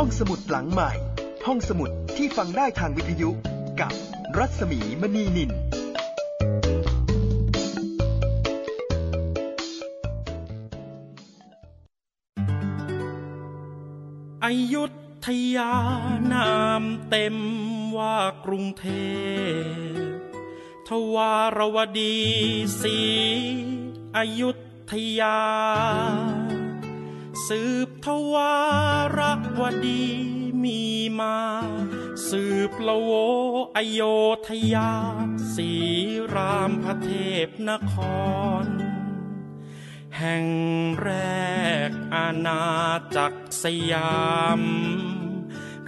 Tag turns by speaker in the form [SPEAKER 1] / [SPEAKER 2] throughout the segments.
[SPEAKER 1] ห้องสมุดหลังใหม่ ห้องสมุดที่ฟังได้ทางวิทยุ กับรัศมีมณีนิน
[SPEAKER 2] อยุธยานามเต็มว่ากรุงเทพ ทวารวดีสีอยุธยา สืบทวารวดีมีมา สืบละโวอโยธยาสีรามพระเทพนคร แห่งแรกอาณาจักรสยาม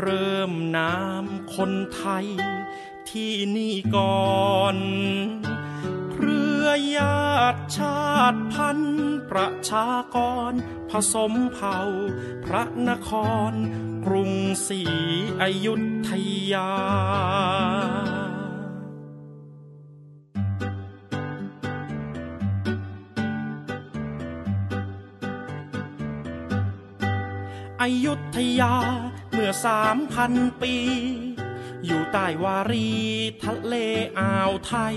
[SPEAKER 2] เริ่มน้ำคนไทยที่นี่ก่อน รือญาติชาติพันธุ์ประชากร ผสมเผ่า พระนคร กรุงศรีอยุธยา อยุธยาเมื่อสามพันปี อยู่ใต้วารีทะเลอ่าวไทย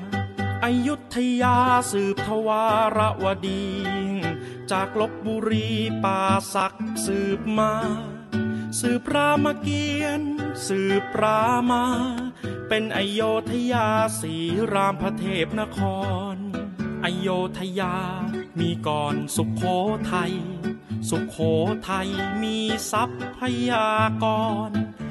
[SPEAKER 2] อยุธยาสืบทวารวดี จากลบบุรีป่าศักสืบมา สืบรามเกียรติสืบรามา เป็นอโยธยาสีรามพระเทพนคร อโยธยามีก่อนสุขโขทัย สุขโขทัยมีทรัพยากร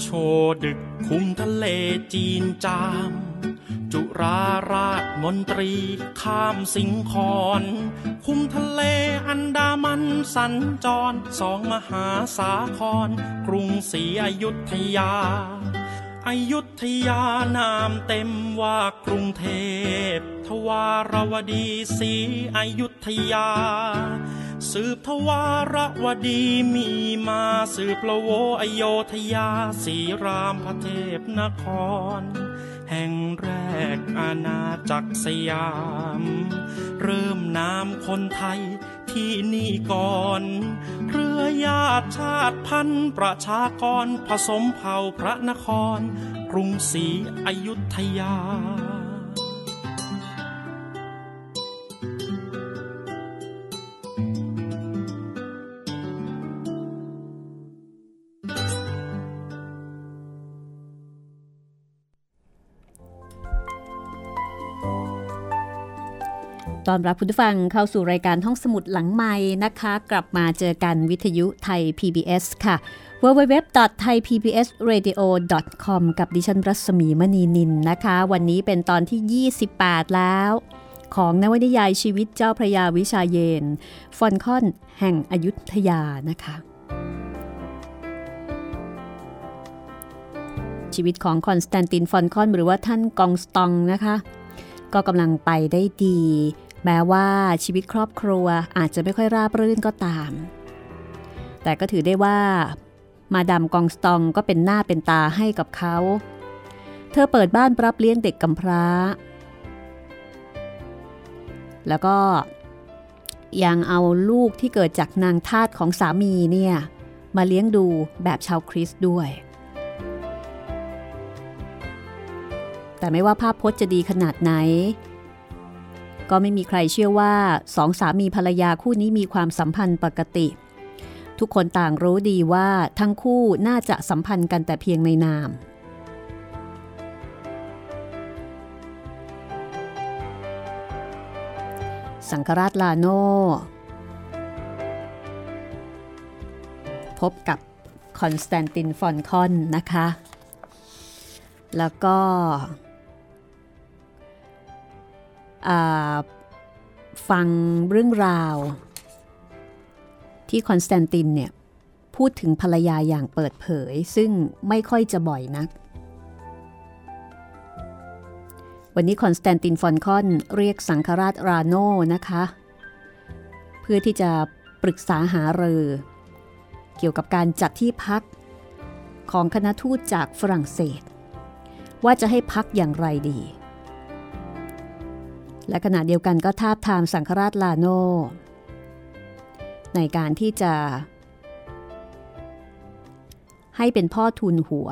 [SPEAKER 2] โชดึกคุมทะเลจีนจาม จุราราชมนตรีข้ามสิงคอนคุมทะเลอันดามันสัญจรสองมหาสาคร กรุงศรีอยุธยา อยุธยานามเต็มว่ากรุงเทพ ทวารวดีศรีอยุธยา สืบทวารวดีมีมาสืบละโวอโยธยาสีรามพระเทพนคร แห่งแรกอาณาจักรสยาม เริ่มนามคนไทย ที่นี่ก่อนเรือญาติชาติพันธุ์ประชากรผสมเผ่าพระนคร กรุงศรีอยุธยา
[SPEAKER 3] ต้อนรับคุณผู้ฟังเข้าสู่รายการห้องสมุดหลังไม้นะคะ กลับมาเจอกันวิทยุไทย PBS ค่ะ www.thaipbsradio.com กับดิฉันรัศมีมณีนิลนะคะ วันนี้เป็นตอนที่ 28 แล้ว ของนวนิยายชีวิตเจ้าพระยาวิชาเยนทร์ ฟอลคอนแห่งอยุธยานะคะ ชีวิตของคอนสแตนตินฟอลคอนหรือว่าท่านกองสตองนะคะก็กำลังไปได้ดี แม้ว่าชีวิตครอบครัวอาจจะไม่ค่อยราบรื่นก็ตาม แต่ก็ถือได้ว่ามาดามกองสตองก็เป็นหน้าเป็นตาให้กับเขา เธอเปิดบ้านรับเลี้ยงเด็กกำพร้า แล้วก็ยังเอาลูกที่เกิดจากนางทาสของสามีเนี่ยมาเลี้ยงดูแบบชาวคริสต์ด้วย แต่ไม่ว่าภาพพจน์จะดีขนาดไหน ก็ไม่มีใครเชื่อว่าสองสามีภรรยาคู่นี้มีความสัมพันธ์ปกติ ทุกคนต่างรู้ดีว่าทั้งคู่น่าจะสัมพันธ์กันแต่เพียงในนาม สังคราชลาโนพบกับคอนสแตนตินฟอลคอนนะคะ แล้วก็ ฟังเรื่องราว ที่คอนสแตนตินเนี่ยพูดถึงภรรยาอย่างเปิดเผย ซึ่งไม่ค่อยจะบ่อยนัก วันนี้คอนสแตนตินฟอลคอนเรียกสังฆราชลาโนนะคะ เพื่อที่จะปรึกษาหาเรือ เกี่ยวกับการจัดที่พักของคณะทูตจากฝรั่งเศส ว่าจะให้พักอย่างไรดี และขณะเดียวกันก็ทาบทามสังฆราชลาโน ในการที่จะ ให้เป็นพ่อทุนหัว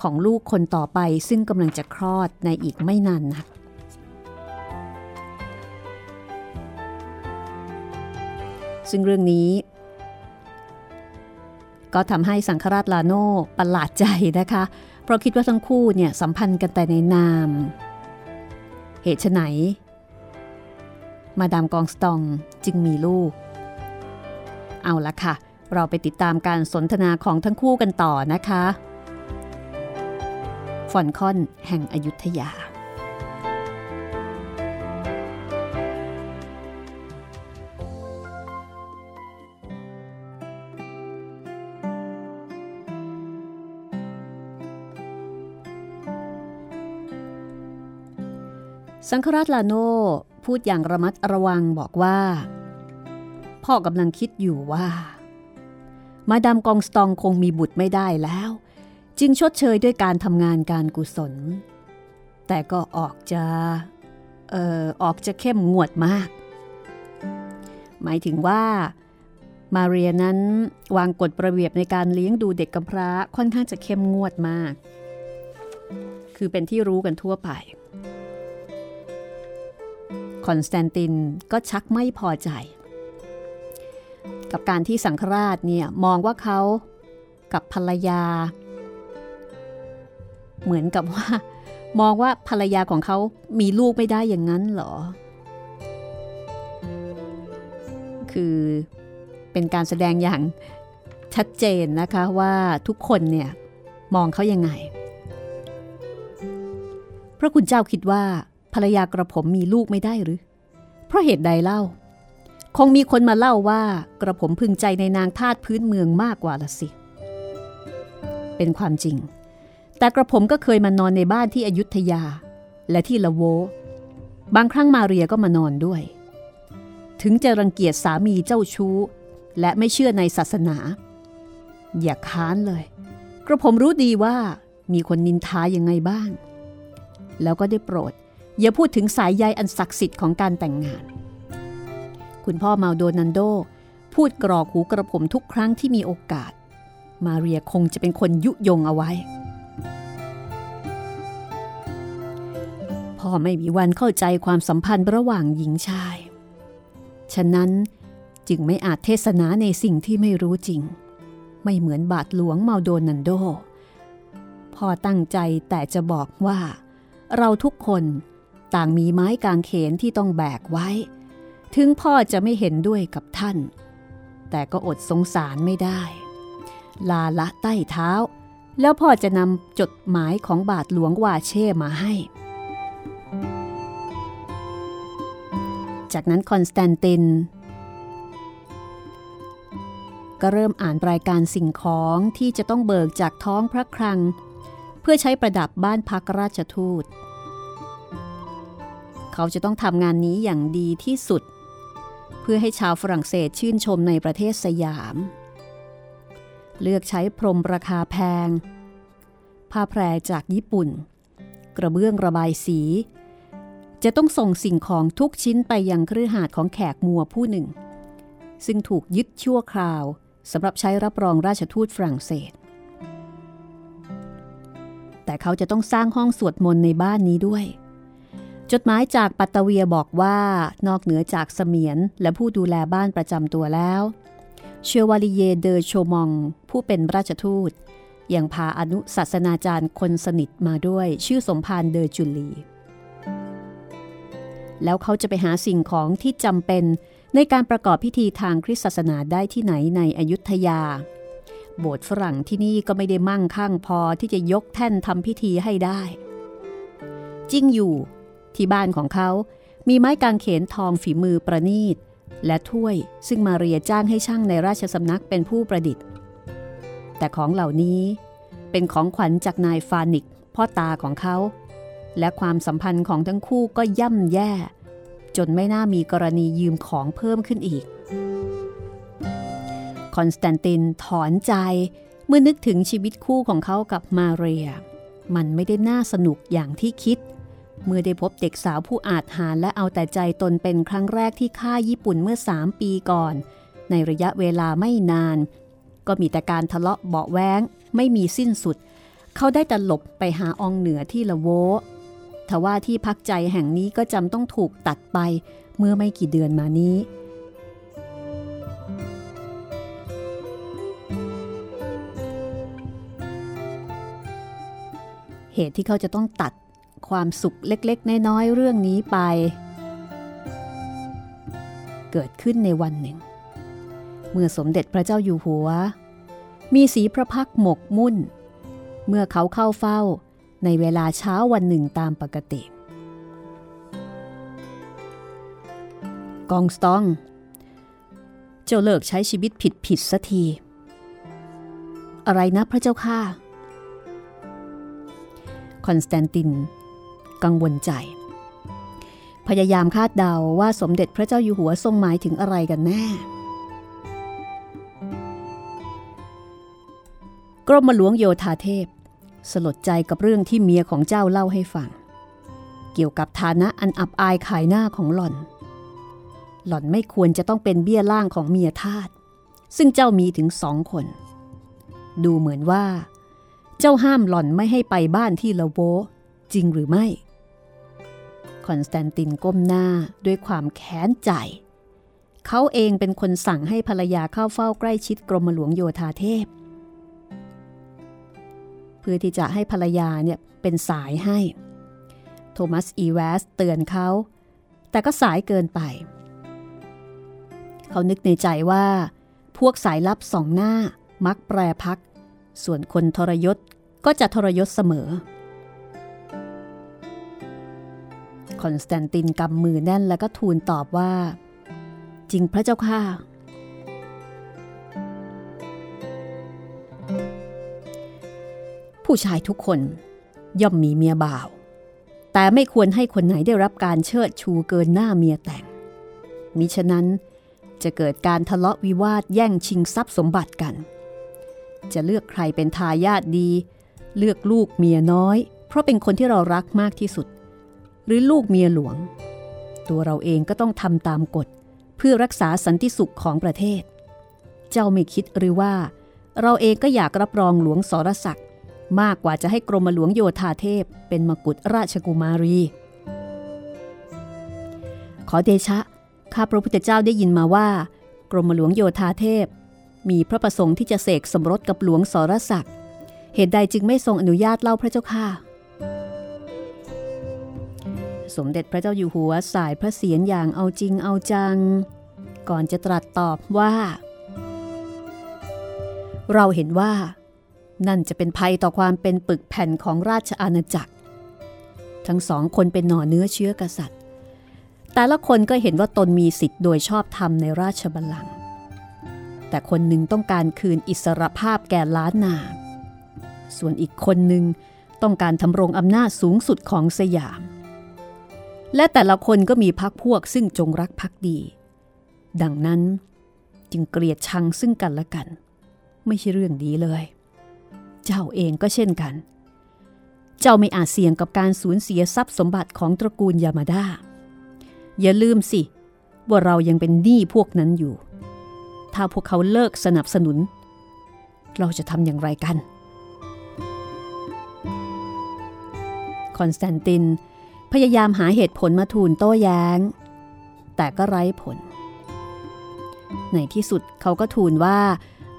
[SPEAKER 3] ของลูกคนต่อไปซึ่งกำลังจะคลอดในอีกไม่นานนักซึ่งเรื่องนี้ ก็ทำให้สังคราชลาโนประหลาดใจนะคะ เพราะคิดว่าทั้งคู่เนี่ยสัมพันธ์กันแต่ในนาม เหตุไฉนมาดามกองสตองจึงมีลูก เอาละค่ะ เราไปติดตามการสนทนาของทั้งคู่กันต่อนะคะ ฟอนคอนแห่งอยุธยา สังครัตลาโนพูดอย่างระมัดระวังบอกว่า พ่อกำลังคิดอยู่ว่า มาดามกองสตองคงมีบุตรไม่ได้แล้ว จึงชดเชยด้วยการทำงานการกุศล แต่ก็ออกจะ เอ่อ ออกจะเข้มงวดมาก หมายถึงว่ามาเรียนั้นวางกฎระเบียบในการเลี้ยงดูเด็กกำพร้าค่อนข้างจะเข้มงวดมาก คือเป็นที่รู้กันทั่วไป คอนสแตนตินก็ชักไม่พอใจ กับการที่สังฆราชเนี่ยมองว่าเขากับภรรยา เหมือนกับว่า มองว่าภรรยาของเขามีลูกไม่ได้อย่างนั้นเหรอ คือเป็นการแสดงอย่างชัดเจนนะคะว่าทุกคนเนี่ยมองเขายังไง พระคุณเจ้าคิดว่า ภรรยากระผมมีลูกไม่ได้หรือ เพราะเหตุใดเล่า คงมีคนมาเล่าว่ากระผมพึงใจในนางทาสพื้นเมืองมากกว่าละสิ เป็นความจริง แต่กระผมก็เคยมานอนในบ้านที่อยุธยา และที่ละโว บางครั้งมาเรียก็มานอนด้วย ถึงจะรังเกียจสามีเจ้าชู้ และไม่เชื่อในศาสนา อย่าค้านเลย กระผมรู้ดีว่ามีคนนินทายังไงบ้าง แล้วก็ได้โปรด อย่าพูดถึงสายใยอันศักดิ์สิทธิ์ของการแต่งงาน คุณพ่อมาโดนันโด พูดกรอกหูกระผมทุกครั้งที่มีโอกาส มาเรียคงจะเป็นคนยุยงเอาไว้ พ่อไม่มีวันเข้าใจความสัมพันธ์ระหว่างหญิงชาย ฉะนั้นจึงไม่อาจเทศนาในสิ่งที่ไม่รู้จริง ไม่เหมือนบาทหลวงมาโดนันโด พ่อตั้งใจแต่จะบอกว่า เราทุกคน ต่างมีไม้กางเขนที่ต้องแบกไว้ ถึงพ่อจะไม่เห็นด้วยกับท่าน แต่ก็อดสงสารไม่ได้ ลาละใต้เท้า แล้วพ่อจะนำจดหมายของบาทหลวงวาเช่มาให้ จากนั้นคอนสแตนติน ก็เริ่มอ่านรายการสิ่งของที่จะต้องเบิกจากท้องพระคลัง เพื่อใช้ประดับบ้านพักราชทูต เขาจะต้องทำงานนี้อย่างดีที่สุด เพื่อให้ชาวฝรั่งเศสชื่นชมในประเทศสยาม เลือกใช้พรมราคาแพง ผ้าแพรจากญี่ปุ่น กระเบื้องระบายสี จะต้องส่งสิ่งของทุกชิ้นไปยังเครือหาดของแขกมัวผู้หนึ่ง ซึ่งถูกยึดชั่วคราวสำหรับใช้รับรองราชทูตฝรั่งเศส แต่เขาจะต้องสร้างห้องสวดมนต์ในบ้านนี้ด้วย จดหมายจากปัตตเวียบอกว่านอกเหนือจากเสมียนและผู้ดูแลบ้านประจำตัวแล้ว เชวาลิเยเดอโชมอง ผู้เป็นราชทูต ยังพาอนุศาสนาจารย์คนสนิทมาด้วยชื่อสมภารเดอจุลี แล้วเขาจะไปหาสิ่งของที่จำเป็นในการประกอบพิธีทางคริสตศาสนาได้ที่ไหนในอยุธยา โบสถ์ฝรั่งที่นี่ก็ไม่ได้มั่งคั่งพอที่จะยกแท่นทำพิธีให้ได้ จริงอยู่ ที่บ้านของเขา มีไม้กางเขนทองฝีมือประณีต และถ้วยซึ่งมาเรียจ้างให้ช่างในราชสำนักเป็นผู้ประดิษฐ์ แต่ของเหล่านี้เป็นของขวัญจากนายฟานิกพ่อตาของเขา และความสัมพันธ์ของทั้งคู่ก็ย่ำแย่ จนไม่น่ามีกรณียืมของเพิ่มขึ้นอีก คอนสแตนตินถอนใจเมื่อนึกถึงชีวิตคู่ของเขากับมาเรีย มันไม่ได้น่าสนุกอย่างที่คิด เมื่อได้พบเด็กสาวผู้อาจหารและเอาแต่ใจตนเป็นครั้งแรกที่ฆ่าญี่ปุ่นเมื่อสามปีก่อน ในระยะเวลาไม่นาน ก็มีแต่การทะเลาะเบาแว้ง ไม่มีสิ้นสุด เขาได้แต่หลบไปหาอองเหนือที่ละโวทว่าที่พักใจแห่งนี้ก็จำต้องถูกตัดไปเมื่อไม่กี่เดือนมานี้เหตุที่เขาจะต้องตัด ความสุขเล็กๆ น้อยๆ เรื่องนี้ไป เกิดขึ้นในวันหนึ่ง เมื่อสมเด็จพระเจ้าอยู่หัว มีสีพระพักหมกมุ่น เมื่อเขาเข้าเฝ้าในเวลาเช้าวันหนึ่งตามปกติ กองสตอง เจ้าเลิกใช้ชีวิตผิดผิดสัที อะไรนะพระเจ้าข้าคอนสแตนติน กังวลใจ พยายามคาดเดาว่าสมเด็จพระเจ้าอยู่หัวทรงหมายถึงอะไรกันแน่ กรมหลวงโยธาเทพ สลดใจกับเรื่องที่เมียของเจ้าเล่าให้ฟัง เกี่ยวกับฐานะอันอับอายขายหน้าของหล่อน หล่อนไม่ควรจะต้องเป็นเบี้ยล่างของเมียทาสซึ่งเจ้ามีถึงสองคน ดูเหมือนว่า เจ้าห้ามหล่อนไม่ให้ไปบ้านที่ละโวจริงหรือไม่ คอนสแตนตินก้มหน้าด้วยความแค้นใจ เขาเองเป็นคนสั่งให้ภรรยาเข้าเฝ้าใกล้ชิดกรมหลวงโยธาเทพ เพื่อที่จะให้ภรรยาเนี่ยเป็นสายให้ โทมัสอีแวสเตือนเขา แต่ก็สายเกินไป เขานึกในใจว่า พวกสายลับสองหน้ามักแปรพักตร์ ส่วนคนทรยศก็จะทรยศเสมอ คอนสแตนตินกำมือแน่นแล้วก็ทูลตอบว่า จริงพระเจ้าค่ะ ผู้ชายทุกคนย่อมมีเมียบ่าว แต่ไม่ควรให้คนไหนได้รับการเชิดชูเกินหน้าเมียแต่ง มิฉะนั้นจะเกิดการทะเลาะวิวาทแย่งชิงทรัพย์สมบัติกัน จะเลือกใครเป็นทายาทดี เลือกลูกเมียน้อย เพราะเป็นคนที่เรารักมากที่สุด หรือลูกเมียหลวง ตัวเราเองก็ต้องทำตามกฎ เพื่อรักษาสันติสุขของประเทศ เจ้าไม่คิดหรือว่า เราเองก็อยากรับรองหลวงสรศักดิ์มากกว่าจะให้กรมหลวงโยธาเทพเป็นมกุฎราชกุมารี ขอเดชะ ข้าพระพุทธเจ้าได้ยินมาว่า กรมหลวงโยธาเทพ มีพระประสงค์ที่จะเสกสมรสกับหลวงสรศักดิ์เหตุใดจึงไม่ทรงอนุญาตเล่าพระเจ้าค่ะ สมเด็จพระเจ้าอยู่หัวสายพระเศียรอย่างเอาจริงเอาจัง ก่อนจะตรัสตอบว่า เราเห็นว่า นั่นจะเป็นภัยต่อความเป็นปึกแผ่นของราชอาณาจักร ทั้งสองคนเป็นหน่อเนื้อเชื้อกษัตริย์ แต่ละคนก็เห็นว่าตนมีสิทธิ์โดยชอบธรรมในราชบัลลังก์แต่คนหนึ่งต้องการคืนอิสรภาพแก่ล้านนา ส่วนอีกคนหนึ่งต้องการทำรงอำนาจสูงสุดของสยาม และแต่ละคนก็มีพักพวกซึ่งจงรักภักดี ดังนั้นจึงเกลียดชังซึ่งกันและกัน ไม่ใช่เรื่องดีเลย เจ้าเองก็เช่นกัน เจ้าไม่อาจเสี่ยงกับการสูญเสียทรัพย์สมบัติของตระกูลยามาดาอย่าลืมสิว่าเรายังเป็นหนี้พวกนั้นอยู่ ถ้าพวกเขาเลิกสนับสนุน เราจะทำอย่างไรกัน คอนสแตนติน พยายามหาเหตุผลมาทูลโต้แย้ง แต่ก็ไร้ผล ในที่สุดเขาก็ทูลว่า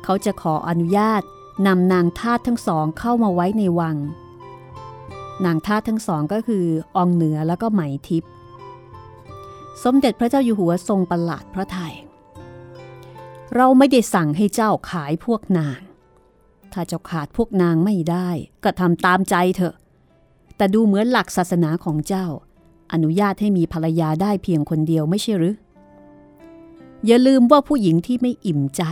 [SPEAKER 3] เขาจะขออนุญาตนำนางทาสทั้งสองเข้ามาไว้ในวัง นางทาสทั้งสองก็คือองเหนือแล้วก็ไหมทิพย์สมเด็จพระเจ้าอยู่หัวทรงประหลาดพระไทย เราไม่ได้สั่งให้เจ้าขายพวกนาง ถ้าเจ้าขาดพวกนางไม่ได้ ก็ทำตามใจเถอะ แต่ดูเหมือนหลักศาสนาของเจ้า อนุญาตให้มีภรรยาได้เพียงคนเดียวไม่ใช่หรือ อย่าลืมว่าผู้หญิงที่ไม่อิ่มใจ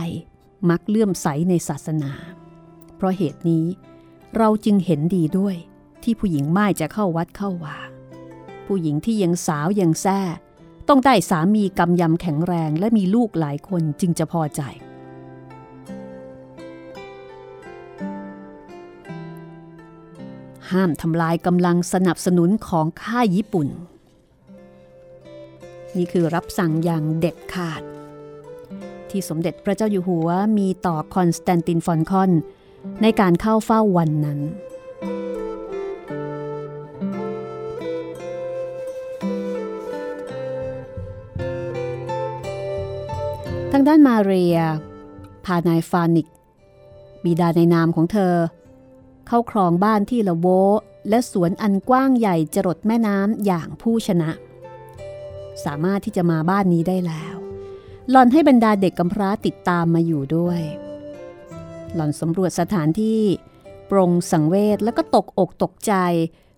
[SPEAKER 3] มักเลื่อมใสในศาสนา เพราะเหตุนี้ เราจึงเห็นดีด้วยที่ผู้หญิงไม่จะเข้าวัดเข้าวาผู้หญิงที่ยังสาวยังแซ่ต้องได้สามีกำยำแข็งแรงและมีลูกหลายคนจึงจะพอใจ ห้ามทำลายกำลังสนับสนุนของข้าญี่ปุ่น นี่คือรับสั่งอย่างเด็ดขาด ที่สมเด็จพระเจ้าอยู่หัวมีต่อคอนสแตนตินฟอนคอน ในการเข้าเฝ้าวันนั้น ทางด้านมาเรียพานายฟานิกบิดาในนามของเธอ เข้าครองบ้านที่ละโวและสวนอันกว้างใหญ่จรดแม่น้ำอย่างผู้ชนะ สามารถที่จะมาบ้านนี้ได้แล้วหล่อนให้บรรดาเด็กกำพร้าติดตามมาอยู่ด้วย หล่อนสำรวจสถานที่ปรงสังเวชแล้วก็ตกอกตกใจ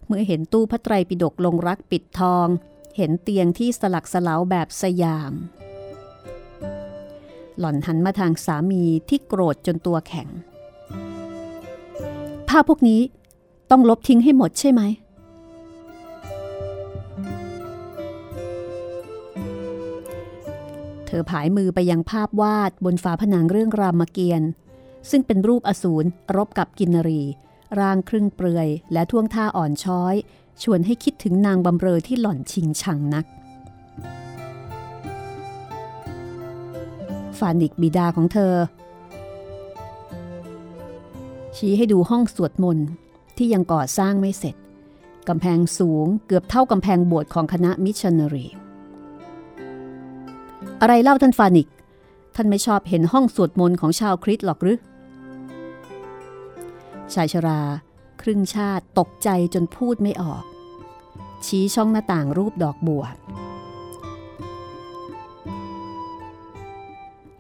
[SPEAKER 3] เมื่อเห็นตู้พระไตรปิฎกลงรักปิดทอง เห็นเตียงที่สลักสลาวแบบสยาม หล่อนหันมาทางสามีที่โกรธจนตัวแข็ง ภาพพวกนี้ต้องลบทิ้งให้หมดใช่ไหม เธอผายมือไปยังภาพวาดบนฝาผนังเรื่องรามเกียรติ์ซึ่งเป็นรูปอสูรรบกับกินนรี ร่างครึ่งเปลือย และท่วงท่าอ่อนช้อย ชวนให้คิดถึงนางบำเรอที่หล่อนชิงชังนัก ฟานิกบิดาของเธอ ชี้ให้ดูห้องสวดมนต์ที่ยังก่อสร้างไม่เสร็จกำแพงสูงเกือบเท่ากำแพงโบสถ์ของคณะมิชชันนารี อะไรเล่าท่านฟานิก ท่านไม่ชอบเห็นห้องสวดมนต์ของชาวคริสต์หรอกหรือ ชายชรา ครึ่งชาติตกใจจนพูดไม่ออก ชี้ช่องหน้าต่างรูปดอกบัว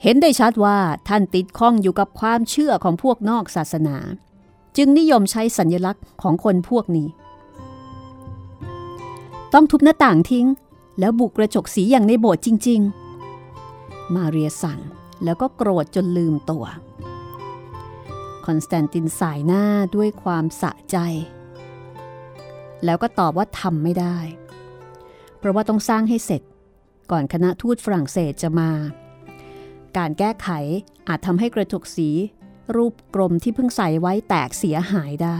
[SPEAKER 3] เห็นได้ชัดว่าท่านติดข้องอยู่กับความเชื่อของพวกนอกศาสนา จึงนิยมใช้สัญลักษณ์ของคนพวกนี้ ต้องทุบหน้าต่างทิ้ง แล้วบุกกระจกสีอย่างในโบสถ์จริง ๆ มาเรียสั่งแล้วก็โกรธจนลืมตัว คอนสแตนตินสายหน้าด้วยความสะใจ แล้วก็ตอบว่าทำไม่ได้ เพราะว่าต้องสร้างให้เสร็จก่อนคณะทูตฝรั่งเศสจะมา การแก้ไขอาจทำให้กระจกสี รูปกลมที่เพิ่งใส่ไว้แตกเสียหายได้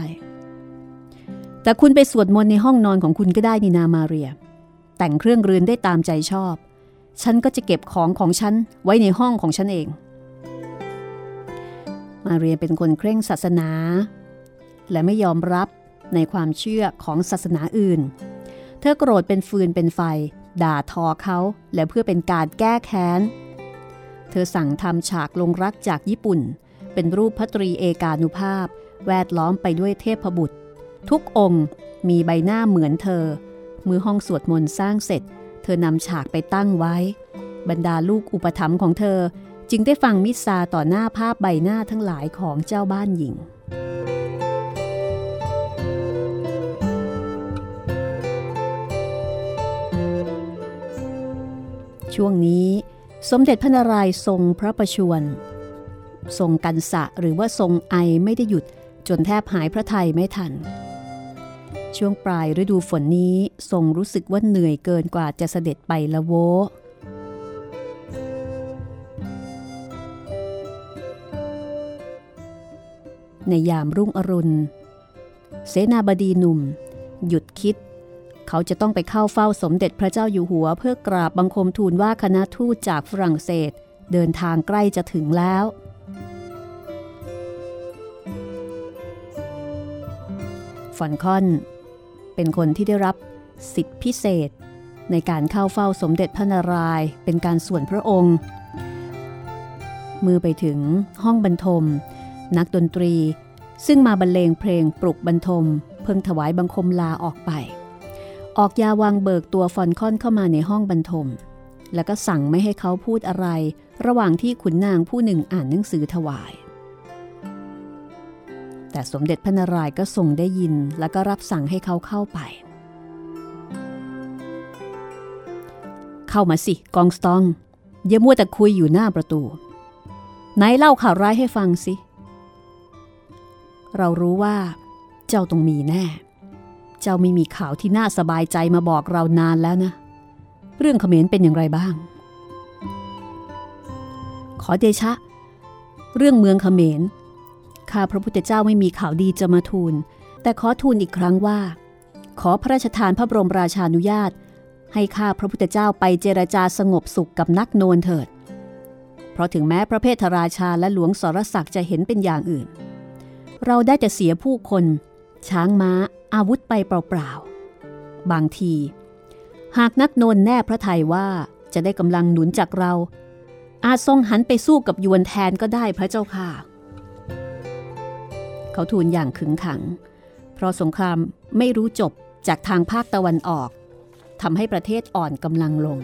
[SPEAKER 3] แต่คุณไปสวดมนต์ในห้องนอนของคุณก็ได้นี่นามาเรีย แต่งเครื่องเรือนได้ตามใจชอบ ฉันก็จะเก็บของของฉันไว้ในห้องของฉันเอง มาเรียเป็นคนเคร่งศาสนา และไม่ยอมรับในความเชื่อของศาสนาอื่น เธอโกรธเป็นฟืนเป็นไฟ ด่าทอเขาและเพื่อเป็นการแก้แค้น เธอสั่งทำฉากลงรักจากญี่ปุ่น เป็นรูปพระตรีเอกานุภาพ แวดล้อมไปด้วยเทพบุตร ทุกองค์มีใบหน้าเหมือนเธอ เมื่อห้องสวดมนต์สร้างเสร็จ เธอนำฉากไปตั้งไว้ บรรดาลูกอุปถัมภ์ของเธอจึงได้ฟังมิสาต่อหน้าภาพใบหน้าทั้งหลายของเจ้าบ้านหญิงช่วงนี้ สมเด็จพระนารายณ์ทรงพระประชวรทรงกันสะหรือว่าทรงไอไม่ได้หยุดจนแทบหายพระทัยไม่ทัน ช่วงปลายฤดูฝนนี้ทรงรู้สึกว่าเหนื่อยเกินกว่าจะเสด็จไปละโวในยามรุ่งอรุณ เสนาบดีหนุ่ม หยุดคิด เขาจะต้องไปเข้าเฝ้าสมเด็จพระเจ้าอยู่หัว เพื่อกราบบังคมทูลว่าคณะทูตจากฝรั่งเศส เดินทางใกล้จะถึงแล้ว ฟอนคอน เป็นคนที่ได้รับสิทธิพิเศษ ในการเข้าเฝ้าสมเด็จพระนารายณ์เป็นการส่วนพระองค์ มือไปถึงห้องบรรทม นักดนตรีซึ่งมาบรรเลงเพลงปลุกบรรทม เพิ่งถวายบังคมลาออกไป ออกยาวางเบิกตัวฟอนคอนเข้ามาในห้องบรรทม แล้วก็สั่งไม่ให้เขาพูดอะไร ระหว่างที่ขุนนางผู้หนึ่งอ่านหนังสือถวาย แต่สมเด็จพระนารายณ์ก็ทรงได้ยินแล้วก็รับสั่งให้เขาเข้าไป เข้ามาสิกองสตองอย่ามัวแต่คุยอยู่หน้าประตู ไหนเล่าข่าวร้ายให้ฟังสิ เรารู้ว่า เจ้าต้องมีแน่ เจ้าไม่มีข่าวที่น่าสบายใจมาบอกเรานานแล้วนะ เรื่องเขมรเป็นอย่างไรบ้าง ขอเดชะ เรื่องเมืองเขมรข้าพระพุทธเจ้าไม่มีข่าวดีจะมาทูล แต่ขอทูลอีกครั้งว่า ขอพระราชทานพระบรมราชานุญาต ให้ข้าพระพุทธเจ้าไปเจรจาสงบสุขกับนักโนนเถิด เพราะถึงแม้พระเพทราชาและหลวงสรศักดิ์จะเห็นเป็นอย่างอื่น เราได้แต่เสียผู้คน ช้างม้า อาวุธไปเปล่าๆ บางที หากนักโนนแน่พระไทยว่าจะได้กำลังหนุนจากเรา อาจทรงหันไปสู้กับยวนแทนก็ได้พระเจ้าค่ะ เขาทูลอย่างขึงขัง เพราะสงครามไม่รู้จบจากทางภาคตะวันออกทำให้ประเทศอ่อนกำลังลง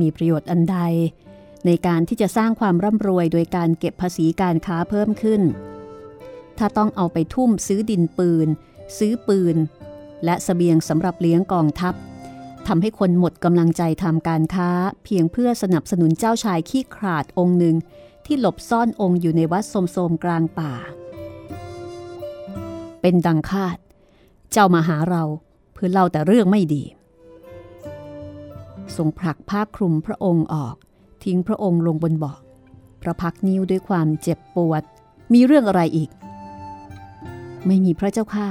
[SPEAKER 3] มีประโยชน์อันใด ในการที่จะสร้างความร่ำรวยโดยการเก็บภาษีการค้าเพิ่มขึ้น ถ้าต้องเอาไปทุ่มซื้อดินปืน ซื้อปืน และสเสบียงสำหรับเลี้ยงกองทัพทำให้คนหมดกำลังใจทำการค้า เพียงเพื่อสนับสนุนเจ้าชายขี้ขลาดองค์หนึ่ง ที่หลบซ่อนองค์อยู่ในวัดโสมๆกลางป่า เป็นดังคาด เจ้ามาหาเราเพื่อเล่าแต่เรื่องไม่ดี ทรงผลักผ้าคลุมพระองค์ออก ทิ้งพระองค์ลงบนเบาะพระพักนิ้วด้วยความเจ็บปวด มีเรื่องอะไรอีก ไม่มีพระเจ้าข้า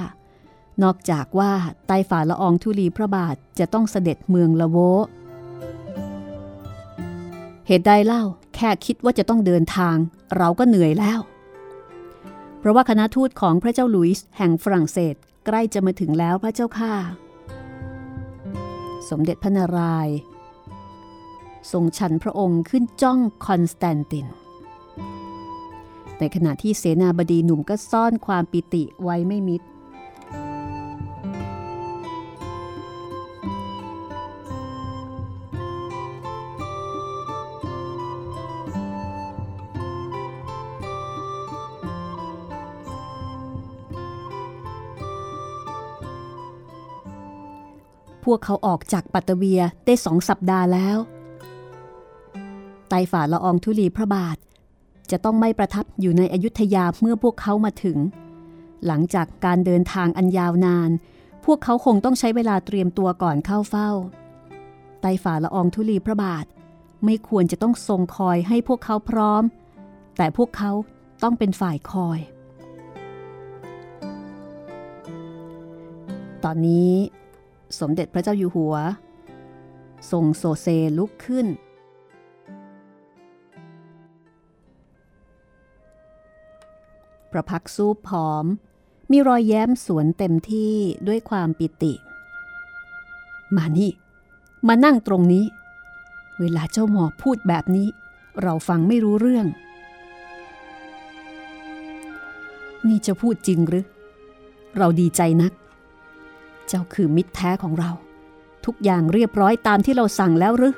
[SPEAKER 3] นอกจากว่าไต้ฝ่าละอองธุลีพระบาทจะต้องเสด็จเมืองละโว เหตุใดเล่าแค่คิดว่าจะต้องเดินทาง เราก็เหนื่อยแล้ว เพราะว่าคณะทูตของพระเจ้าหลุยส์แห่งฝรั่งเศสใกล้จะมาถึงแล้วพระเจ้าข้าสมเด็จพระนารายณ์ ทรงชันพระองค์ขึ้นจ้องคอนสแตนติน ในขณะที่เสนาบดีหนุ่มก็ซ่อนความปิติไว้ไม่มิด พวกเขาออกจากปัตตเวียได้สองสัปดาห์แล้ว ไตฝ่าละอองธุลีพระบาท จะต้องไม่ประทับอยู่ในอยุธยาเมื่อพวกเขามาถึง หลังจากการเดินทางอันยาวนาน พวกเขาคงต้องใช้เวลาเตรียมตัวก่อนเข้าเฝ้าไตฝ่าละอองธุลีพระบาท ไม่ควรจะต้องทรงคอยให้พวกเขาพร้อม แต่พวกเขาต้องเป็นฝ่ายคอย ตอนนี้สมเด็จพระเจ้าอยู่หัวทรงโซเซลุกขึ้น พระพักซูปผอม มีรอยแย้มสวนเต็มที่ด้วยความปิติ มานี่ มานั่งตรงนี้ เวลาเจ้าหมอพูดแบบนี้ เราฟังไม่รู้เรื่อง นี่จะพูดจริงหรือ เราดีใจนัก เจ้าคือมิตรแท้ของเรา ทุกอย่างเรียบร้อยตามที่เราสั่งแล้วหรือ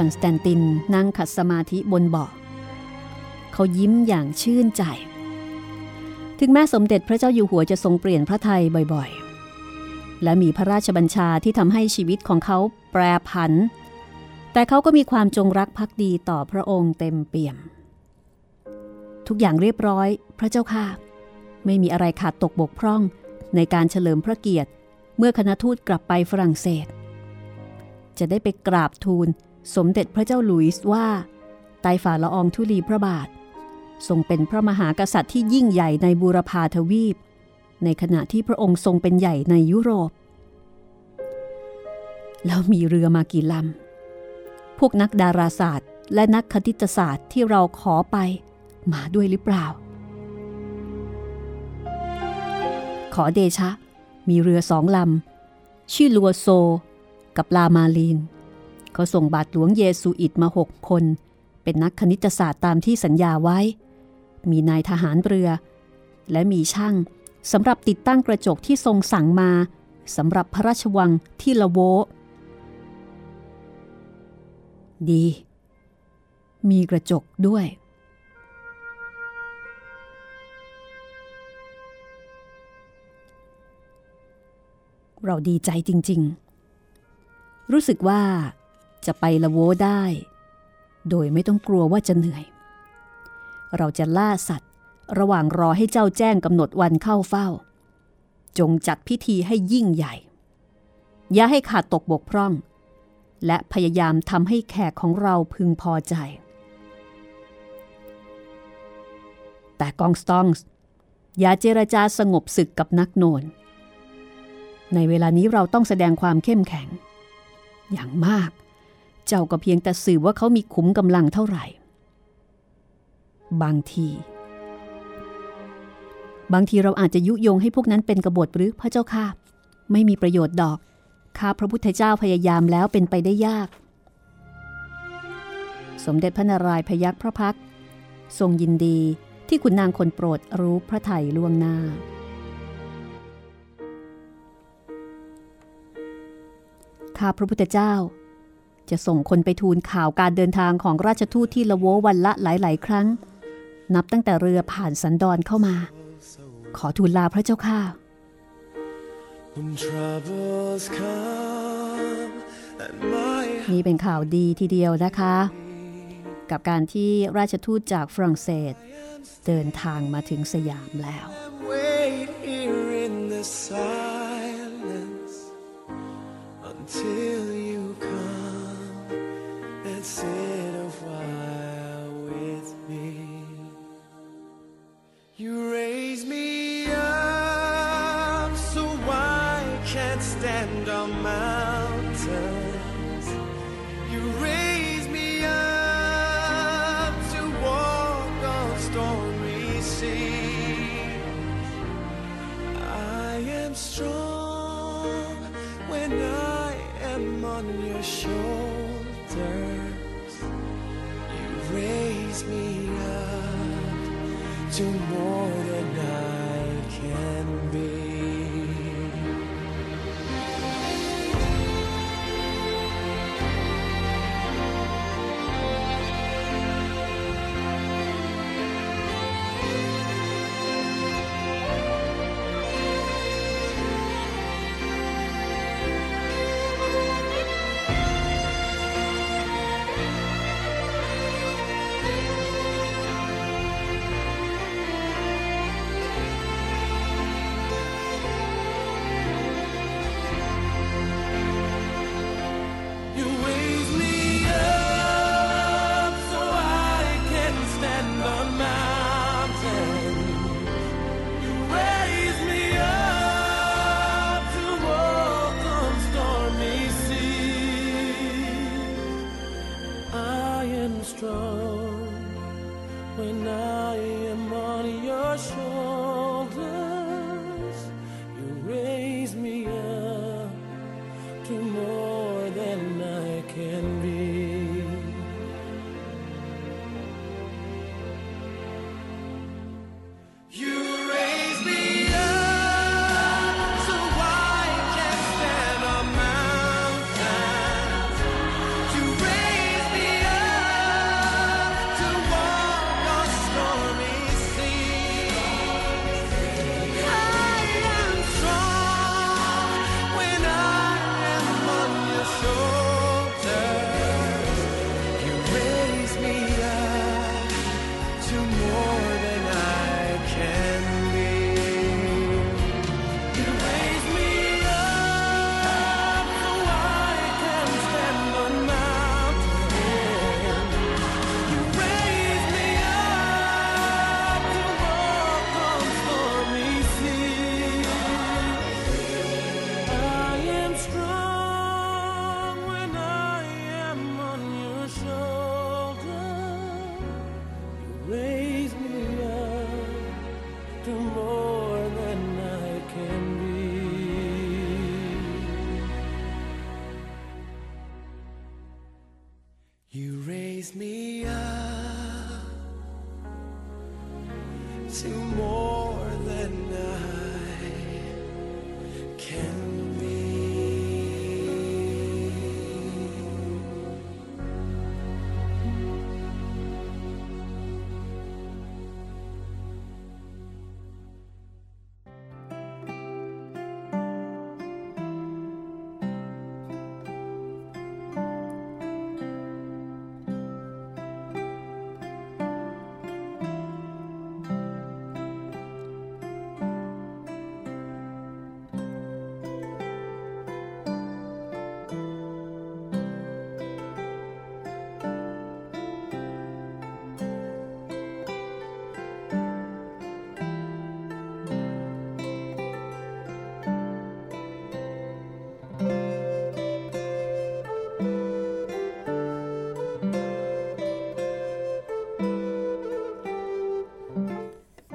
[SPEAKER 3] อนสแตนตินนั่งขัดสมาธิบนเบาะเขายิ้มอย่างชื่นใจ ถึงแม้สมเด็จพระเจ้าอยู่หัวจะทรงเปลี่ยนพระไทยบ่อยๆ และมีพระราชบัญชาที่ทำให้ชีวิตของเขาแปรผัน แต่เขาก็มีความจงรักภักดีต่อพระองค์เต็มเปี่ยม ทุกอย่างเรียบร้อย พระเจ้าค่ะ ไม่มีอะไรขาดตกบกพร่องในการเฉลิมพระเกียรติ เมื่อคณะทูตกลับไปฝรั่งเศส จะได้ไปกราบทูล สมเด็จพระเจ้าหลุยส์ว่าไต้ฝ่าละอองธุลีพระบาท ทรงเป็นพระมหากษัตริย์ที่ยิ่งใหญ่ในบูรพาทวีป ในขณะที่พระองค์ทรงเป็นใหญ่ในยุโรป แล้วมีเรือมากี่ลำ พวกนักดาราศาสตร์ และนักคณิตศาสตร์ที่เราขอไปมาด้วยหรือเปล่า ขอเดชะ มีเรือสองลำ ชื่อลัวโซ กับลามาลีน เขาส่งบาทหลวงเยซูอิตมาหกคน เป็นนักคณิตศาสตร์ตามที่สัญญาไว้ มีนายทหารเรือ และมีช่างสำหรับติดตั้งกระจกที่ทรงสั่งมาสำหรับพระราชวังที่ละโว ดี มีกระจกด้วย เราดีใจจริง ๆ รู้สึกว่า จะไปละโวได้ โดยไม่ต้องกลัวว่าจะเหนื่อย เราจะล่าสัตว์ ระหว่างรอให้เจ้าแจ้งกำหนดวันเข้าเฝ้า จงจัดพิธีให้ยิ่งใหญ่ อย่าให้ขาดตกบกพร่อง และพยายามทำให้แขกของเราพึงพอใจ แต่กองสตองส์อย่าเจรจาสงบศึกกับนักโนน ในเวลานี้เราต้องแสดงความเข้มแข็ง อย่างมาก เจ้าก็เพียงแต่สื่อว่าเขามีขุมกำลังเท่าไหร่ บางที บางทีเราอาจจะยุยงให้พวกนั้นเป็นกบฏหรือพระเจ้าค่ะ ไม่มีประโยชน์ดอก ข้าพระพุทธเจ้าพยายามแล้วเป็นไปได้ยาก สมเด็จพระนารายณ์พยักพระพัก ทรงยินดีที่คุณนางคนโปรดรู้พระไถ่ล่วงหน้าข้าพระพุทธเจ้า จะส่งคนไปทูลข่าวการเดินทางของราชทูตที่ละโววันละหลาย ๆ ครั้ง นับตั้งแต่เรือผ่านสันดอนเข้ามา ขอทูลลาพระเจ้าค่ะ
[SPEAKER 4] When troubles come and my
[SPEAKER 3] นี่เป็นข่าวดีทีเดียวนะคะ กับการที่ราชทูตจากฝรั่งเศส เดินทางมาถึงสยามแล้ว
[SPEAKER 4] sin. Me up to more than I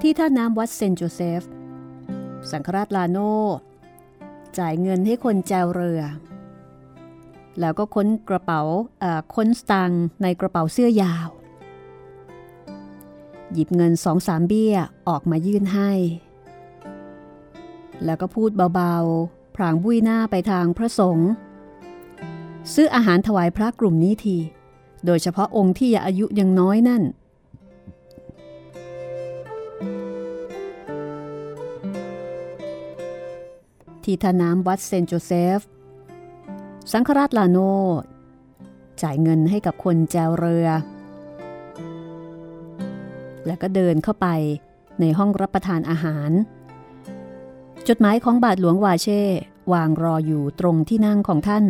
[SPEAKER 3] ที่ท่าน้ำวัดเซนโจเซฟ สังฆราชลาโน จ่ายเงินให้คนแจวเรือ แล้วก็ค้นกระเป๋าค้นสตังค์ในกระเป๋าเสื้อยาว หยิบเงินสองสามเบี้ยออกมายื่นให้ แล้วก็พูดเบาๆ พรางบุยหน้าไปทางพระสงฆ์ซื้ออาหารถวายพระกลุ่มนี้ที โดยเฉพาะองค์ที่อายุยังน้อยนั่น ที่ท่าน้ำวัดเซนต์โจเซฟ สังฆราชลาโน จ่ายเงินให้กับคนแจวเรือ แล้วก็เดินเข้าไปในห้องรับประทานอาหาร จดหมายของบาทหลวงวาเช่ วางรออยู่ตรงที่นั่งของท่าน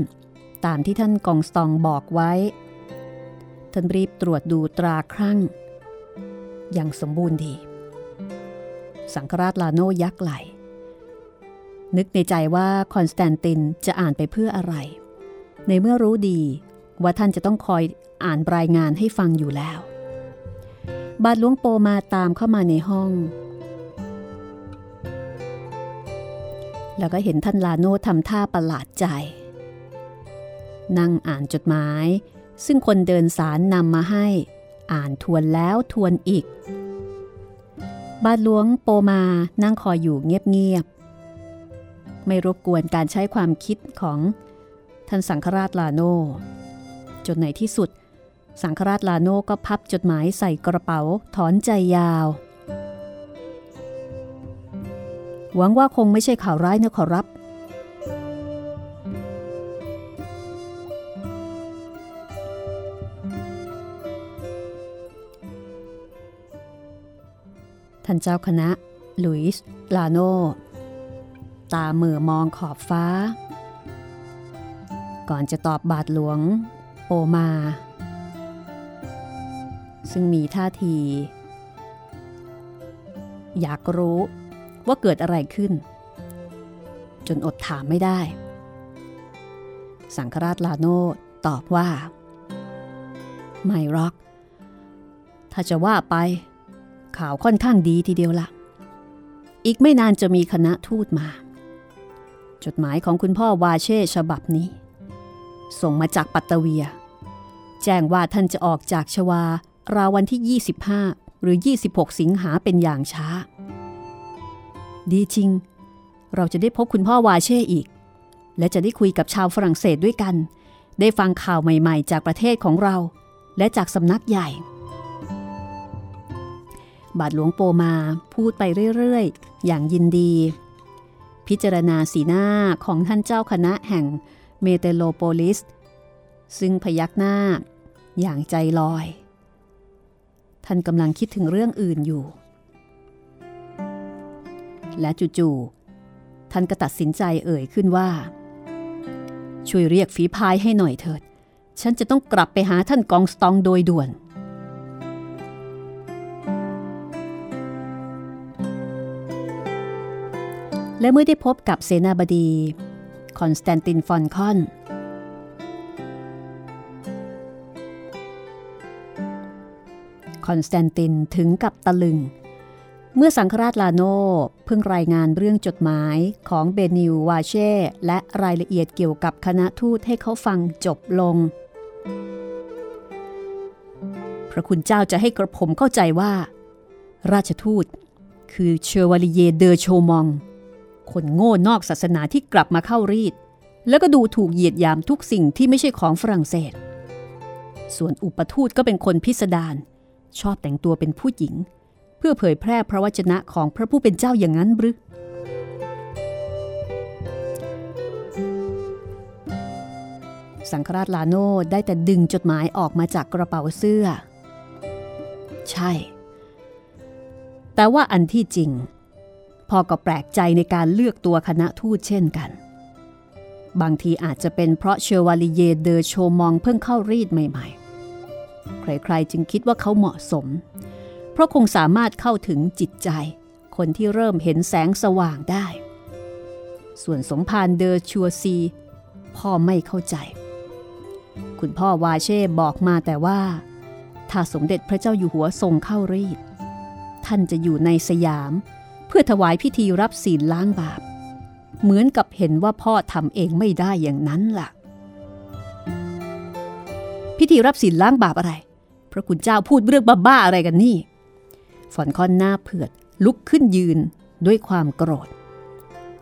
[SPEAKER 3] ตามที่ท่านกองสตองบอกไว้ ท่านรีบตรวจดูตราครั่ง อย่างสมบูรณ์ดี สังฆราชลาโนยักไหล นึกในใจว่าคอนสแตนตินจะอ่านไปเพื่ออะไร ในเมื่อรู้ดีว่าท่านจะต้องคอยอ่านรายงานให้ฟังอยู่แล้ว บาทหลวงโปมาตามเข้ามาในห้อง แล้วก็เห็นท่านลาโนทำท่าประหลาดใจ นั่งอ่านจดหมาย ซึ่งคนเดินสารนำมาให้อ่านทวนแล้วทวนอีก บาทหลวงโปมานั่งคอยอยู่เงียบ ไม่รบกวนการใช้ความคิดของท่านสังฆราชลาโนจนในที่สุด สังฆราชลาโนก็พับจดหมายใส่กระเป๋าถอนใจยาว หวังว่าคงไม่ใช่ข่าวร้ายนะขอรับ ท่านเจ้าคณะลุยส์ลาโน ตาเหมือมองขอบฟ้า ก่อนจะตอบบาทหลวงโปมา ซึ่งมีท่าที อยากรู้ว่าเกิดอะไรขึ้น จนอดถามไม่ได้ สังฆราชลาโนตอบว่า ไม่รอก ถ้าจะว่าไป ข่าวค่อนข้างดีทีเดียวล่ะ อีกไม่นานจะมีคณะทูตมา จดหมายของคุณพ่อวาเช่ฉบับนี้ ส่งมาจากปัตตเวีย แจ้งว่าท่านจะออกจากชวา ราวันที่ 25 หรือ 26 สิงหาเป็นอย่างช้า ดีจริง เราจะได้พบคุณพ่อวาเช่อีก และจะได้คุยกับชาวฝรั่งเศสด้วยกัน ได้ฟังข่าวใหม่ๆ จากประเทศของเรา และจากสำนักใหญ่ บาทหลวงโปมาพูดไปเรื่อยๆ อย่างยินดี พิจารณาสีหน้าของท่านเจ้าคณะแห่งเมเตโลโปลิส ซึ่งพยักหน้าอย่างใจลอย ท่านกำลังคิดถึงเรื่องอื่นอยู่ และจู่ๆท่านก็ตัดสินใจเอ่ยขึ้นว่า ช่วยเรียกฝีพายให้หน่อยเถิด ฉันจะต้องกลับไปหาท่านกองสตองโดยด่วน และเมื่อได้พบกับเสนาบดี คอนสแตนตินฟอลคอน คอนสแตนตินถึงกับตะลึง เมื่อสังฆราชลาโนเพิ่งรายงานเรื่องจดหมายของเบนิววาเช่ และรายละเอียดเกี่ยวกับคณะทูตให้เขาฟังจบลง พระคุณเจ้าจะให้กระผมเข้าใจว่า ราชทูตคือเชวาลิเยเดอโชมอง คนโง่นอกศาสนาที่กลับมาเข้ารีด แล้วก็ดูถูกเหยียดยามทุกสิ่งที่ไม่ใช่ของฝรั่งเศส ส่วนอุปทูตก็เป็นคนพิสดารชอบแต่งตัวเป็นผู้หญิง เพื่อเผยแพร่พระวจนะของพระผู้เป็นเจ้าอย่างนั้นหรือสังฆราชลาโนได้แต่ดึงจดหมายออกมาจากกระเป๋าเสื้อ ใช่ แต่ว่าอันที่จริง พ่อก็แปลกใจในการเลือกตัวคณะทูตเช่นกัน บางทีอาจจะเป็นเพราะเชวาลิเยเดอโชมองเพิ่งเข้ารีดใหม่ๆ ใครๆจึงคิดว่าเขาเหมาะสม เพราะคงสามารถเข้าถึงจิตใจ คนที่เริ่มเห็นแสงสว่างได้ ส่วนสมภารเดอชัวซี พ่อไม่เข้าใจ คุณพ่อวาเช่บอกมาแต่ว่า ถ้าสมเด็จพระเจ้าอยู่หัวทรงเข้ารีด ท่านจะอยู่ในสยาม เพื่อถวายพิธีรับศีลล้างบาป เหมือนกับเห็นว่าพ่อทำเองไม่ได้อย่างนั้นล่ะ พิธีรับศีลล้างบาปอะไร พระคุณเจ้าพูดเรื่องบ้าๆอะไรกันนี่ฝอนคอนหน้าเผือดลุกขึ้นยืนด้วยความโกรธ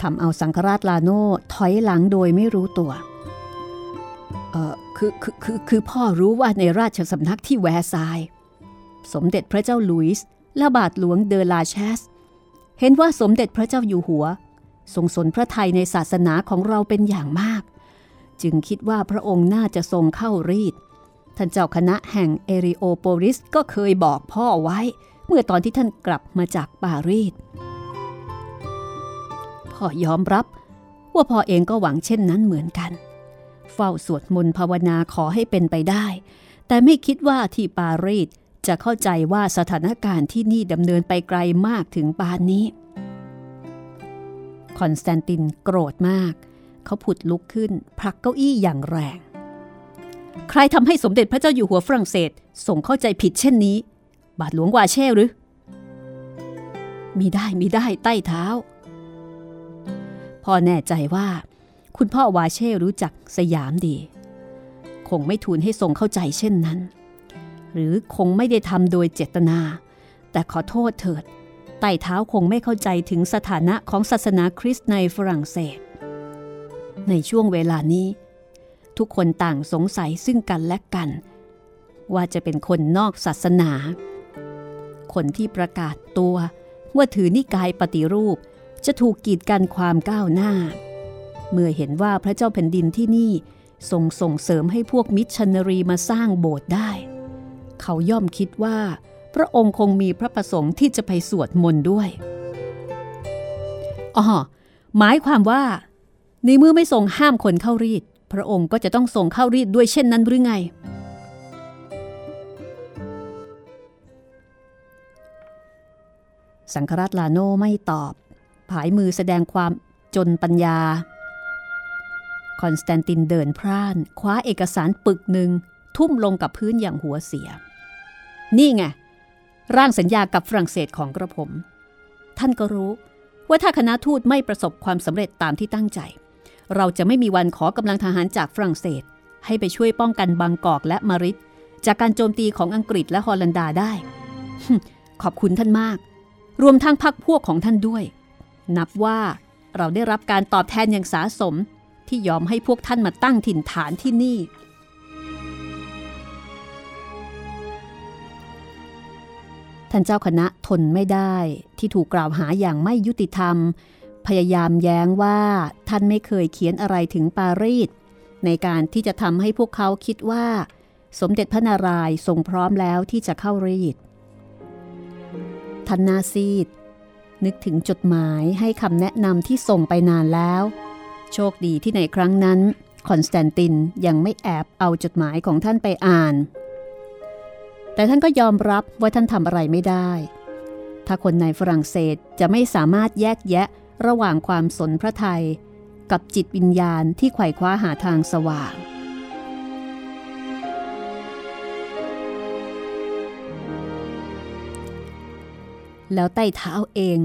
[SPEAKER 3] ทำเอาสังฆราชลาโน่ถอยหลังโดยไม่รู้ตัว เออคือคือคือคือพ่อรู้ว่าในราชสำนักที่แวร์ซาย สมเด็จพระเจ้าลุยส์และบาทหลวงเดอลาเชส เห็นว่าสมเด็จพระเจ้าอยู่หัว ทรงสนพระไทยในศาสนาของเราเป็นอย่างมาก จึงคิดว่าพระองค์น่าจะทรงเข้ารีดท่านเจ้าคณะแห่งเอริโอโปลิสก็เคยบอกพ่อไว้ เมื่อตอนที่ท่านกลับมาจากปารีสพ่อยอมรับว่าพ่อเองก็หวังเช่นนั้นเหมือนกัน เฝ้าสวดมนต์ภาวนาขอให้เป็นไปได้ แต่ไม่คิดว่าที่ปารีส จะเข้าใจว่าสถานการณ์ที่นี่ดำเนินไปไกลมากถึงปานนี้ คอนสแตนตินโกรธมาก เขาผุดลุกขึ้นผลักเก้าอี้อย่างแรง ใครทำให้สมเด็จพระเจ้าอยู่หัวฝรั่งเศสทรงเข้าใจผิดเช่นนี้ บาทหลวงวาเช่หรือ มิได้มิได้ใต้เท้า พ่อแน่ใจว่า คุณพ่อวาเช่รู้จักสยามดี คงไม่ทูลให้ทรงเข้าใจเช่นนั้น หรือคงไม่ได้ทำโดยเจตนา แต่ขอโทษเถิด ไต่เท้าคงไม่เข้าใจถึงสถานะของศาสนาคริสต์ในฝรั่งเศส ในช่วงเวลานี้ ทุกคนต่างสงสัยซึ่งกันและกัน ว่าจะเป็นคนนอกศาสนา คนที่ประกาศตัวว่าถือนิกายปฏิรูปจะถูกกีดกันความก้าวหน้า เมื่อเห็นว่าพระเจ้าแผ่นดินที่นี่ทรงส่งเสริมให้พวกมิชชันนารีมาสร้างโบสถ์ได้ เขาย่อมคิดว่า พระองค์คงมีพระประสงค์ที่จะไปสวดมนต์ด้วยอ๋อหมายความว่า ในเมื่อไม่ทรงห้ามคนเข้ารีด พระองค์ก็จะต้องทรงเข้ารีดด้วยเช่นนั้นหรือไง สังฆราชลาโนไม่ตอบ ผายมือแสดงความจนปัญญา คอนสแตนตินเดินพร่าน คว้าเอกสารปึกหนึ่ง ทุ่มลงกับพื้นอย่างหัวเสีย นี่ไง ร่างสัญญากับฝรั่งเศสของกระผม ท่านก็รู้ว่าถ้าคณะทูตไม่ประสบความสำเร็จตามที่ตั้งใจ เราจะไม่มีวันขอกำลังทหารจากฝรั่งเศส ให้ไปช่วยป้องกันบางกอกและมะริดจากการโจมตีของอังกฤษและฮอลันดาได้ ขอบคุณท่านมาก รวมทั้งพักพวกของท่านด้วย นับว่าเราได้รับการตอบแทนอย่างสาสมที่ยอมให้พวกท่านมาตั้งถิ่นฐานที่นี่ ท่านเจ้าคณะทนไม่ได้ที่ถูกกล่าวหาอย่างไม่ยุติธรรม พยายามแย้งว่าท่านไม่เคยเขียนอะไรถึงปารีสในการที่จะทำให้พวกเขาคิดว่า สมเด็จพระนารายณ์ทรงพร้อมแล้วที่จะเข้ารีดท่านนาซีด นึกถึงจดหมายให้คำแนะนำที่ส่งไปนานแล้ว โชคดีที่ในครั้งนั้นคอนสแตนตินยังไม่แอบเอาจดหมายของท่านไปอ่าน แต่ท่านก็ยอมรับว่าท่านทำอะไรไม่ได้ ถ้าคนในฝรั่งเศสจะไม่สามารถแยกแยะระหว่างความสนพระไทย กับจิตวิญญาณที่ไขว่คว้าหาทางสว่าง แล้วใต้เท้าเอง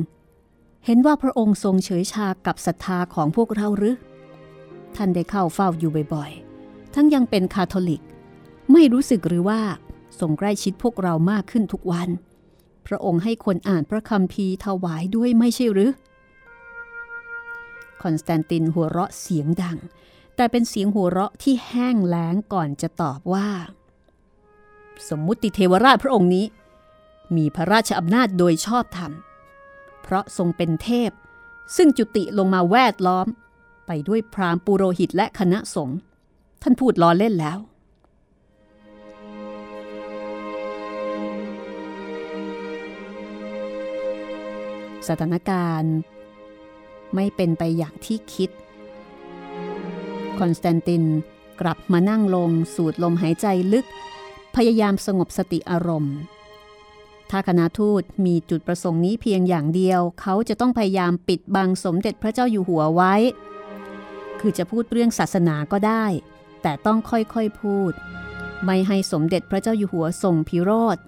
[SPEAKER 3] เห็นว่าพระองค์ทรงเฉยชากับศรัทธาของพวกเราหรือ ท่านได้เข้าเฝ้าอยู่บ่อยๆ ทั้งยังเป็นคาทอลิก ไม่รู้สึกหรือว่า ทรงใกล้ชิดพวกเรามากขึ้นทุกวัน พระองค์ให้คนอ่านพระคัมภีร์ถวายด้วยไม่ใช่หรือ คอนสแตนตินหัวเราะเสียงดัง แต่เป็นเสียงหัวเราะที่แห้งแล้งก่อนจะตอบว่า สมมุติเทวราชพระองค์นี้ มีพระราชอำนาจโดยชอบธรรม เพราะทรงเป็นเทพ ซึ่งจุติลงมาแวดล้อม ไปด้วยพรามปุโรหิตและคณะสงฆ์ท่านพูดล้อเล่นแล้ว สถานการณ์ ไม่เป็นไปอย่างที่คิด คอนสแตนตินกลับมานั่งลงสูดลมหายใจลึก พยายามสงบสติอารมณ์ ถ้าคณะทูตมีจุดประสงค์นี้เพียงอย่างเดียว เขาจะต้องพยายามปิดบังสมเด็จพระเจ้าอยู่หัวไว้ คือจะพูดเรื่องศาสนาก็ได้ แต่ต้องค่อยๆพูด ไม่ให้สมเด็จพระเจ้าอยู่หัวทรงพิโรธ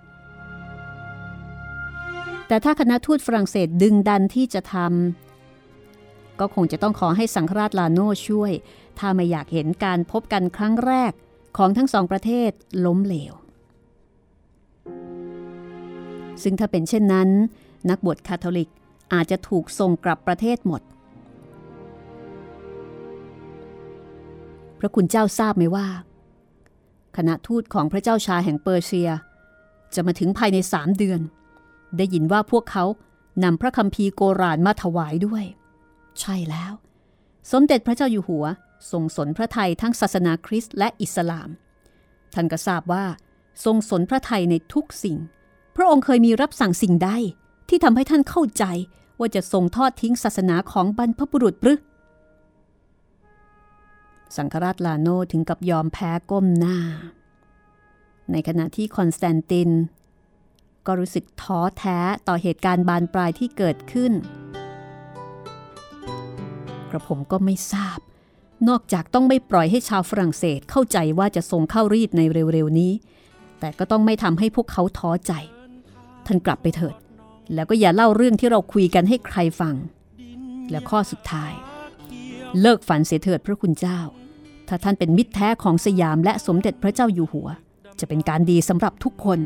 [SPEAKER 3] แต่ถ้าคณะทูตฝรั่งเศสดึงดันที่จะทำก็คงจะต้องขอให้สังฆราชลาโน่ช่วย ถ้าไม่อยากเห็นการพบกันครั้งแรกของทั้งสองประเทศล้มเหลว ซึ่งถ้าเป็นเช่นนั้น นักบวชคาทอลิกอาจจะถูกส่งกลับประเทศหมด พระคุณเจ้าทราบไหมว่า คณะทูตของพระเจ้าชาแห่งเปอร์เซีย จะมาถึงภายในสามเดือน ได้ยินว่าพวกเขานำพระคัมภีร์โกรานมาถวายด้วย ใช่แล้ว สมเด็จพระเจ้าอยู่หัวทรงสนพระไทยทั้งศาสนาคริสต์และอิสลาม ท่านก็ทราบว่า ทรงสนพระไทยในทุกสิ่ง พระองค์เคยมีรับสั่งสิ่งใดที่ทำให้ท่านเข้าใจว่าจะทรงทอดทิ้งศาสนาของบรรพบุรุษหรือสังฆราชลาโนถึงกับยอมแพ้ก้มหน้า ในขณะที่คอนสแตนติน ก็รู้สึกท้อแท้ต่อเหตุการณ์บานปลายที่เกิดขึ้น กระผมก็ไม่ทราบ นอกจากต้องไม่ปล่อยให้ชาวฝรั่งเศสเข้าใจว่าจะทรงเข้ารีดในเร็วๆนี้ แต่ก็ต้องไม่ทำให้พวกเขาท้อใจ ท่านกลับไปเถิด แล้วก็อย่าเล่าเรื่องที่เราคุยกันให้ใครฟัง และข้อสุดท้าย เลิกฝันเสียเถิดพระคุณเจ้า ถ้าท่านเป็นมิตรแท้ของสยามและสมเด็จพระเจ้าอยู่หัว จะเป็นการดีสำหรับทุกคน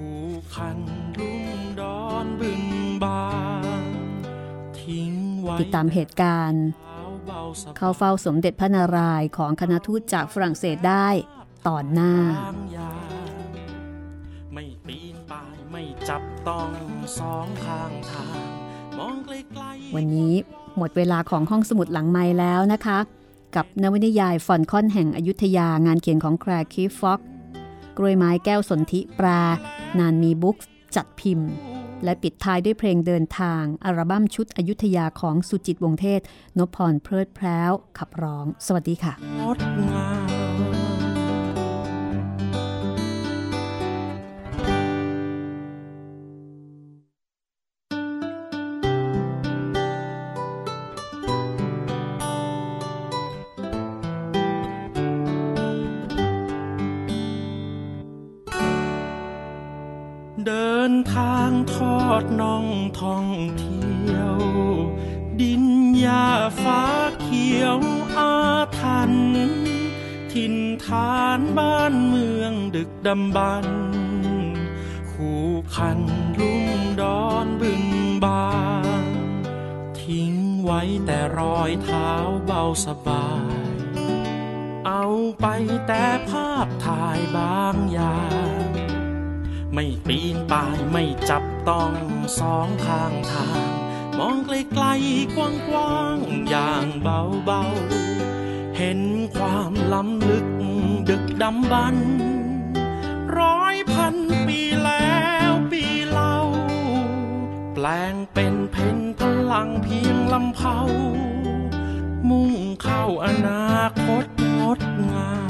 [SPEAKER 2] คู่คันรุ่มดอนบึงบานทิ้งไว้
[SPEAKER 3] ติดตามเหตุการณ์
[SPEAKER 2] เท้าเบาสบาย
[SPEAKER 3] เข้าเฝ้าสมเด็จพระนารายณ์ของคณะทูตจากฝรั่งเศสได้ตอนหน้า
[SPEAKER 2] บางอย่างไม่ปีนป่ายไม่จับต้องสองข้างทาง มองไกลๆ
[SPEAKER 3] วันนี้หมดเวลาของห้องสมุดหลังไมค์แล้วนะคะ กับนวนิยายฟอลคอนแห่งอยุธยางานเขียนของแคลร์คีฟ ฟ็อกซ์ กล้วยไม้แก้วสนธิ แปล นานมีบุ๊คส์จัดพิมพ์ และปิดท้ายด้วยเพลงเดินทาง อัลบั้มชุดอยุธยาของสุจิตต์ วงษ์เทศ นพพรเพริศแพร้ว ขับร้อง สวัสดีค่ะ
[SPEAKER 2] อดน่องท่องเที่ยว ดินหญ้าฟ้าเขียวอาทันถิ่นฐานบ้านเมืองดึกดำบรรคู่คันลุ่มดอนบึงบานทิ้งไว้แต่รอยเท้าเบาสบาย เอาไปแต่ภาพถ่ายบางอย่างไม่ปีนป่ายไม่จับ ต้องสองข้างทาง มองไกลๆกลกว้างๆอย่างเบาๆเห็นความล้ำลึกดึกดำบรรพ์ร้อยพันปีแล้วปีเล่า แปลงเป็นเพนพลังเพียงลำเผามุ่งเข้าอนาคตงดงาม